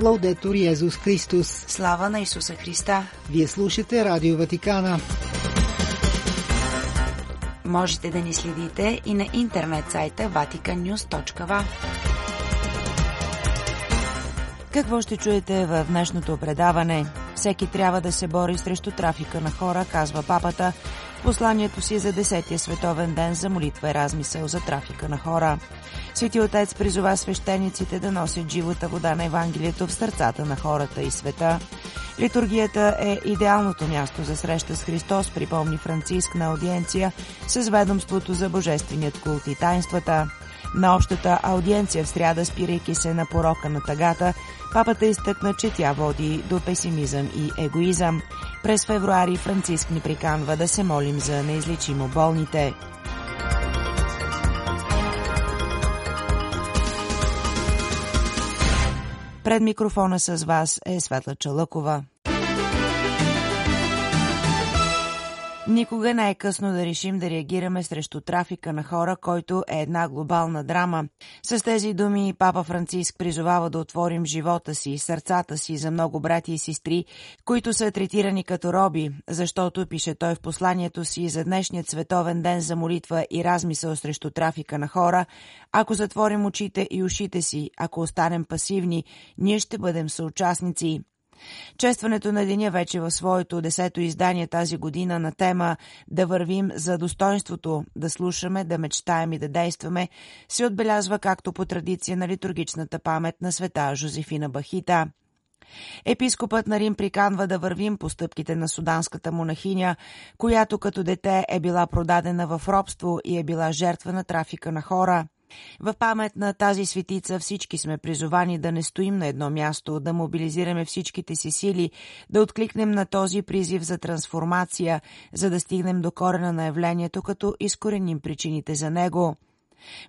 Лаудетор Йезус Христос. Слава на Исуса Христа! Вие слушате Радио Ватикана. Можете да ни следите и на интернет сайта vaticannews.va. Какво ще чуете в днешното предаване? Всеки трябва да се бори срещу трафика на хора, казва папата посланието си за 10-я световен ден за молитва и размисъл за трафика на хора. Свети Отец призова свещениците да носят живота вода на Евангелието в сърцата на хората и света. Литургията е идеалното място за среща с Христос, припомни Франциск на аудиенция с ведомството за божественият култ и тайнствата. На общата аудиенция в сряда, спирайки се на порока на тъгата, папата изтъкна, че тя води до песимизъм и егоизъм. През февруари Франциск ни приканва да се молим за неизлечимо болните. Пред микрофона с вас е Светла Чалъкова. Никога не е късно да решим да реагираме срещу трафика на хора, който е една глобална драма. С тези думи папа Франциск призовава да отворим живота си сърцата си за много брати и сестри, които са третирани като роби, защото, пише той в посланието си за днешният световен ден за молитва и размисъл срещу трафика на хора, ако затворим очите и ушите си, ако останем пасивни, ние ще бъдем съучастници. Честването на деня вече в своето десето издание тази година на тема «Да вървим за достоинството, да слушаме, да мечтаем и да действаме» се отбелязва както по традиция на литургичната памет на света Жозефина Бахита. Епископът на Рим приканва да вървим по стъпките на суданската монахиня, която като дете е била продадена в робство и е била жертва на трафика на хора – в памет на тази светица всички сме призовани да не стоим на едно място, да мобилизираме всичките си сили, да откликнем на този призив за трансформация, за да стигнем до корена на явлението, като изкореним причините за него –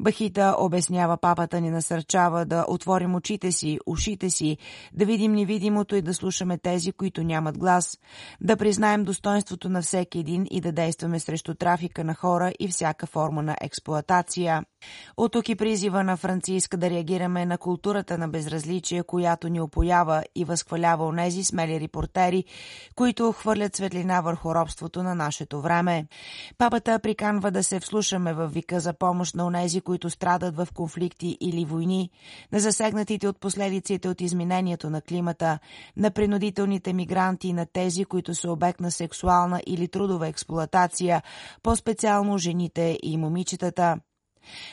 Бахита, обяснява папата, ни насърчава да отворим очите си, ушите си, да видим невидимото и да слушаме тези, които нямат глас, да признаем достоинството на всеки един и да действаме срещу трафика на хора и всяка форма на експлоатация. От тук и призива на Франциска да реагираме на културата на безразличие, която ни опоява и възхвалява онези смели репортери, които хвърлят светлина върху робството на нашето време. Папата приканва да се вслушаме в вика за помощ на онези, които страдат в конфликти или войни, на засегнатите от последиците от изменението на климата, на принудителните мигранти и на тези, които са обект на сексуална или трудова експлоатация, по-специално жените и момичетата.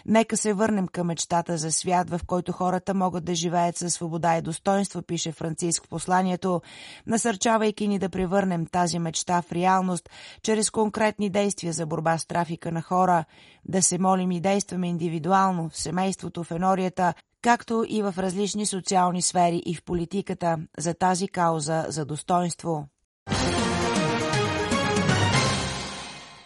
Нека се върнем към мечтата за свят, в който хората могат да живеят със свобода и достоинство, пише Франциск в посланието, насърчавайки ни да превърнем тази мечта в реалност чрез конкретни действия за борба с трафика на хора, да се молим и действаме индивидуално, в семейството, в енорията, както и в различни социални сфери и в политиката за тази кауза за достоинство.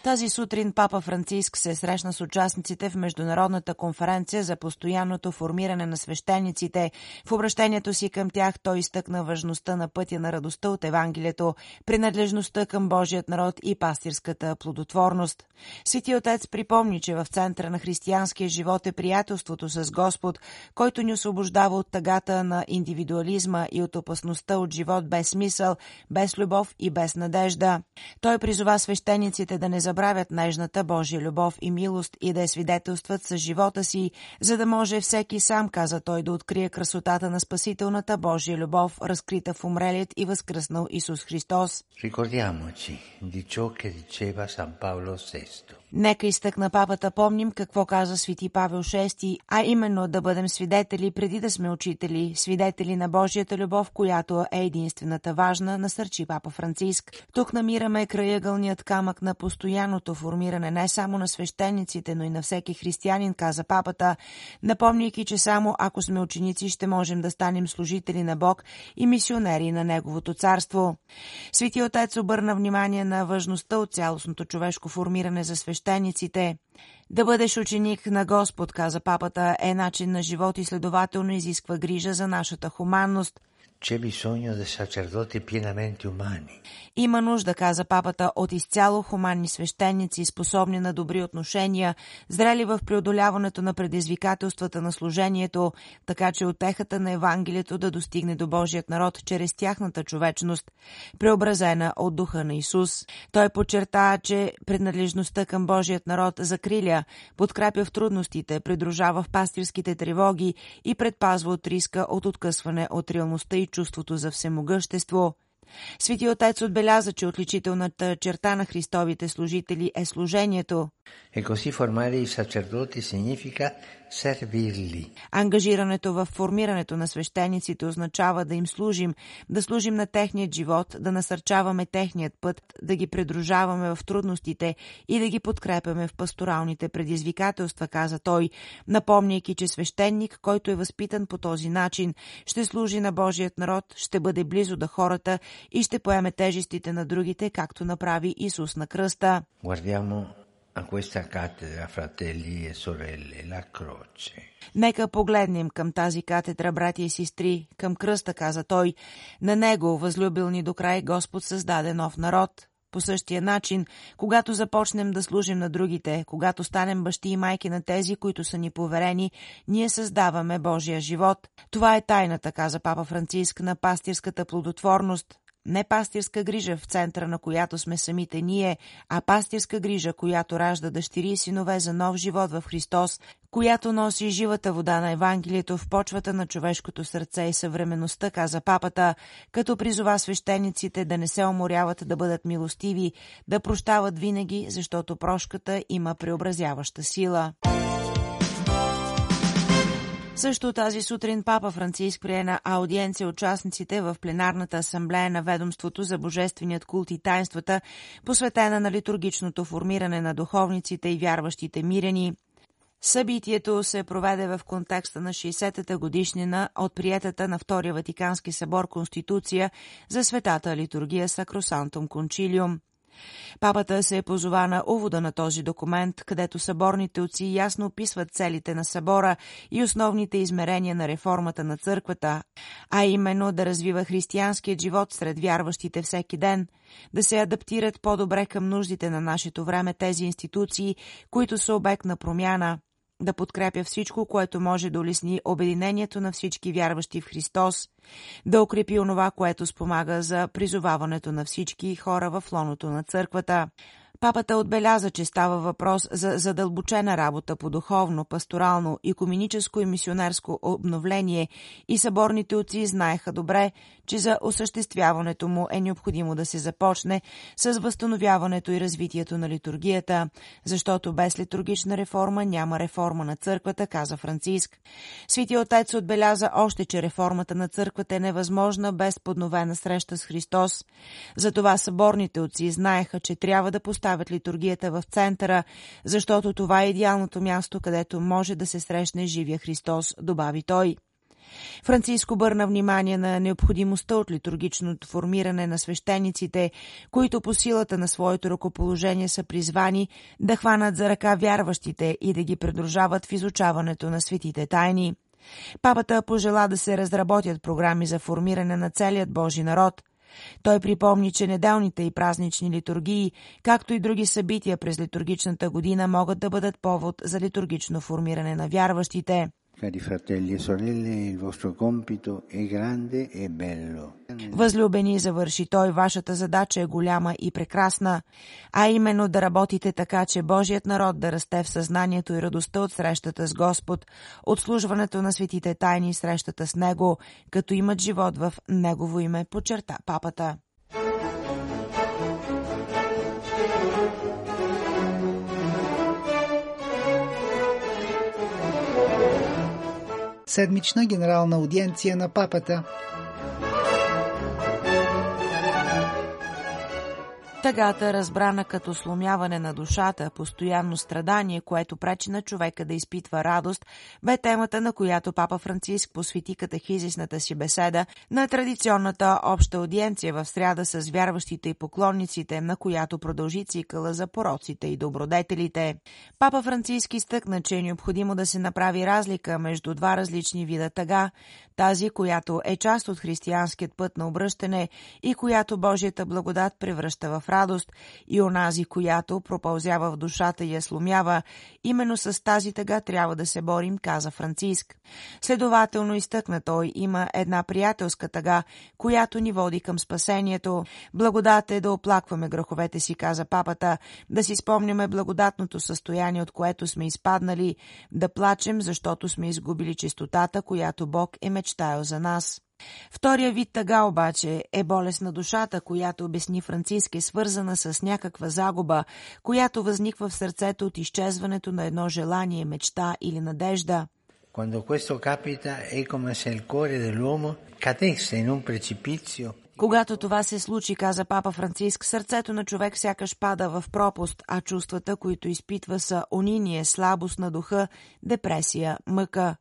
Тази сутрин папа Франциск се срещна с участниците в Международната конференция за постоянното формиране на свещениците. В обращението си към тях той изтъкна важността на пътя на радостта от Евангелието, принадлежността към Божият народ и пастирската плодотворност. Свети Отец припомни, че в центъра на християнския живот е приятелството с Господ, който ни освобождава от тъгата на индивидуализма и от опасността от живот без смисъл, без любов и без надежда. Той призова свещениците да не забравят нежната Божия любов и милост и да я свидетелстват с живота си, за да може всеки сам, каза той, да открие красотата на спасителната Божия любов, разкрита в умрелият и възкръснал Исус Христос. Ricordiamoci di ciò che diceva San Paolo VI. Нека изтъкна папата помним какво каза свети Павел VI, а именно да бъдем свидетели преди да сме учители, свидетели на Божията любов, която е единствената важна, насърчи папа Франциск. Тук намираме краягълният камък на постоянното формиране не само на свещениците, но и на всеки християнин, каза папата, напомняйки, че само ако сме ученици ще можем да станем служители на Бог и мисионери на Неговото царство. Свети Отец обърна внимание на важността от цялостното човешко формиране за свещениците свещениците. Да бъдеш ученик на Господ, каза папата, е начин на живот и следователно изисква грижа за нашата хуманност – C'è bisogno di sacerdoti pienamente umani. Има нужда, каза папата, от изцяло хуманни свещеници, способни на добри отношения, зрели в преодоляването на предизвикателствата на служението, така че отехата на Евангелието да достигне до Божият народ чрез тяхната човечност, преобразена от духа на Исус. Той подчерта, че принадлежността към Божият народ закриля, подкрепя в трудностите, придружава в пастирските тревоги и предпазва от риска от откъсване от реалността и чувството за всемогъщество. Свети Отец отбеляза, че отличителната черта на Христовите служители е служението. E così formare i sacerdoti significa servirli. Ангажирането в формирането на свещениците означава да им служим, да служим на техният живот, да насърчаваме техният път, да ги придружаваме в трудностите и да ги подкрепяме в пасторалните предизвикателства, каза той, напомняйки, че свещеник, който е възпитан по този начин, ще служи на Божият народ, ще бъде близо до хората и ще поеме тежестите на другите, както направи Исус на кръста. Guardiamo a questa cattedra, fratelli e sorelle, la croce. Нека погледнем към тази катедра, братя и сестри, към кръста, каза той. На него, възлюбил ни до край, Господ създаде нов народ. По същия начин, когато започнем да служим на другите, когато станем бащи и майки на тези, които са ни поверени, ние създаваме Божия живот. Това е тайната, каза папа Франциск, на пастирската плодотворност, не пастирска грижа, в центъра на която сме самите ние, а пастирска грижа, която ражда дъщери и синове за нов живот в Христос, която носи живата вода на Евангелието в почвата на човешкото сърце и съвременността, каза папата, като призова свещениците да не се уморяват да бъдат милостиви, да прощават винаги, защото прошката има преобразяваща сила. Също тази сутрин папа Франциск прие на аудиенция участниците в пленарната асамблея на ведомството за божественият култ и тайнствата, посветена на литургичното формиране на духовниците и вярващите мирени. Събитието се проведе в контекста на 60-та годишнина от приетата на Втория Ватикански събор Конституция за светата литургия Сакросантум Кончилиум. Папата се е позова на увода на този документ, където съборните отци ясно описват целите на събора и основните измерения на реформата на църквата, а именно да развива християнският живот сред вярващите всеки ден, да се адаптират по-добре към нуждите на нашето време тези институции, които са обект на промяна, да подкрепя всичко, което може да улесни обединението на всички вярващи в Христос, да укрепи онова, което спомага за призоваването на всички хора в лоното на църквата. Папата отбеляза, че става въпрос за задълбочена работа по духовно, пасторално, екуменическо и мисионерско обновление и съборните отци знаеха добре, че за осъществяването му е необходимо да се започне с възстановяването и развитието на литургията, защото без литургична реформа няма реформа на църквата, каза Франциск. Свети отец отбеляза още, че реформата на църквата е невъзможна без подновена среща с Христос. Затова съборните отци знаеха, че трябва да поставят литургията в центъра, защото това е идеалното място, където може да се срещне живия Христос, добави той. Франциско бърна внимание на необходимостта от литургичното формиране на свещениците, които по силата на своето ръкоположение са призвани да хванат за ръка вярващите и да ги придружават в изучаването на светите тайни. Папата пожела да се разработят програми за формиране на целият Божи народ. Той припомни, че неделните и празнични литургии, както и други събития през литургичната година могат да бъдат повод за литургично формиране на вярващите. E e. Възлюбени, завърши той, вашата задача е голяма и прекрасна, а именно да работите така, че Божият народ да расте в съзнанието и радостта от срещата с Господ, от служването на светите тайни срещата с Него, като имат живот в Негово име, подчерта папата. Седмична генерална аудиенция на папата. Тъгата, разбрана като сломяване на душата, постоянно страдание, което пречи на човека да изпитва радост, бе темата, на която папа Франциск посвети катехизисната си беседа на традиционната обща аудиенция в сряда с вярващите и поклонниците, на която продължи цикъла за пороците и добродетелите. Папа Франциск изтъкна, че е необходимо да се направи разлика между два различни вида тъга, тази, която е част от християнският път на обръщане и която Божията благодат превръща в радост и онази, която пропълзява в душата и я сломява, именно с тази тъга трябва да се борим, каза Франциск. Следователно изтъкна той, има една приятелска тъга, която ни води към спасението. Благодат е да оплакваме греховете си, каза папата, да си спомняме благодатното състояние, от което сме изпаднали, да плачем, защото сме изгубили чистотата, която Бог е мечтаял за нас. Втория вид тъга обаче е болест на душата, която обясни Франциск е свързана с някаква загуба, която възниква в сърцето от изчезването на едно желание, мечта или надежда. Quando questo capita è come se il cuore dell'uomo cadesse in un precipizio когато това се случи, каза папа Франциск, сърцето на човек сякаш пада в пропуст, а чувствата, които изпитва са униние, слабост на духа, депресия, мъка.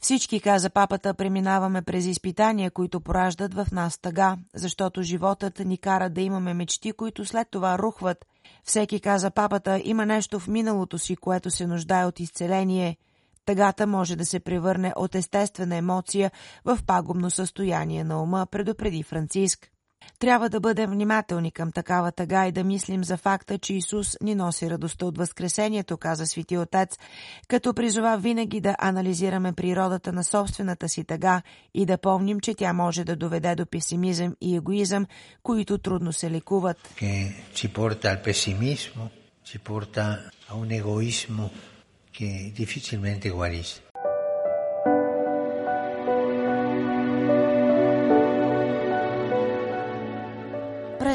Всички, каза папата, преминаваме през изпитания, които пораждат в нас тъга, защото животът ни кара да имаме мечти, които след това рухват. Всеки, каза папата, има нещо в миналото си, което се нуждае от изцеление. Тъгата може да се превърне от естествена емоция в пагубно състояние на ума, предупреди Франциск. Трябва да бъдем внимателни към такава тъга и да мислим за факта, че Исус ни носи радостта от Възкресението, каза Свети Отец, като призова винаги да анализираме природата на собствената си тъга и да помним, че тя може да доведе до песимизъм и егоизъм, които трудно се лекуват. Ci porta al pessimismo, ci porta a un egoismo che difficilmente guarisce.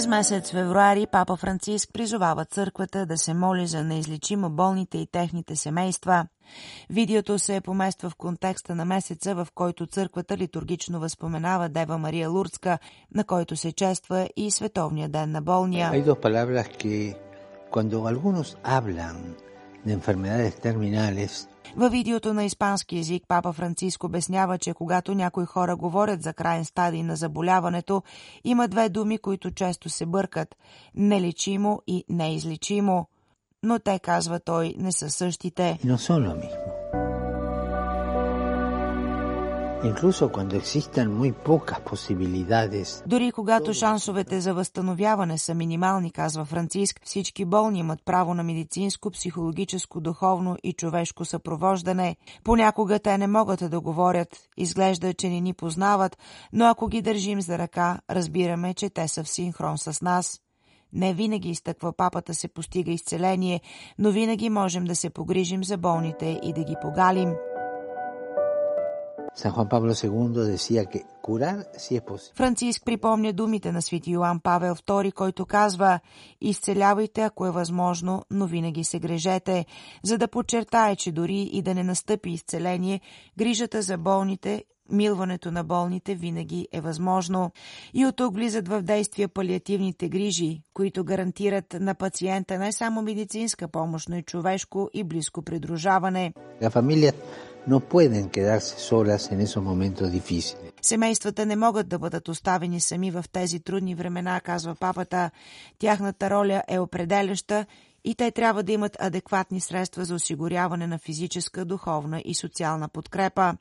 Месец февруари папа Франциск призовава църквата да се моли за неизлечимо болните и техните семейства. Видеото се помества в контекста на месеца, в който църквата литургично възпоменава Дева Мария Лурцка, на който се чества и Световния ден на болния. Във видеото на испански язик папа Франциск обяснява, че когато някои хора говорят за крайен стадий на заболяването, има две думи, които често се бъркат – нелечимо и неизлечимо. Но те, казва той, не са същите. no son lo Дори когато шансовете за възстановяване са минимални, казва Франциск, всички болни имат право на медицинско, психологическо, духовно и човешко съпровождане. Понякога те не могат да говорят, изглежда, че не ни познават, но ако ги държим за ръка, разбираме, че те са в синхрон с нас. Не винаги изтъква папата се постига изцеление, но винаги можем да се погрижим за болните и да ги погалим. San Juan Pablo II decía que posible. Франциск припомня думите на свети Йоан Павел II, който казва «Изцелявайте, ако е възможно, но винаги се грежете», за да подчертае, че дори и да не настъпи изцеление, грижата за болните Милването на болните винаги е възможно. И от тук влизат в действие палиативните грижи, които гарантират на пациента не само медицинска помощ, но и човешко и близко придружаване. Las familias no pueden quedarse solas en esos momentos difíciles. Семействата не могат да бъдат оставени сами в тези трудни времена, казва папата. Тяхната роля е определяща и те трябва да имат адекватни средства за осигуряване на физическа, духовна и социална подкрепа.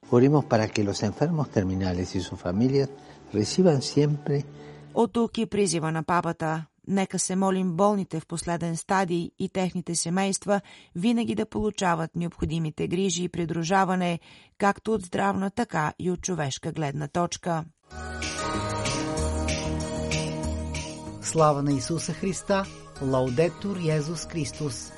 От тук и призива на папата. Нека се молим болните в последен стадий и техните семейства винаги да получават необходимите грижи и придружаване, както от здравна, така и от човешка гледна точка. Слава на Исуса Христа! Лаудетур Йезус Христос!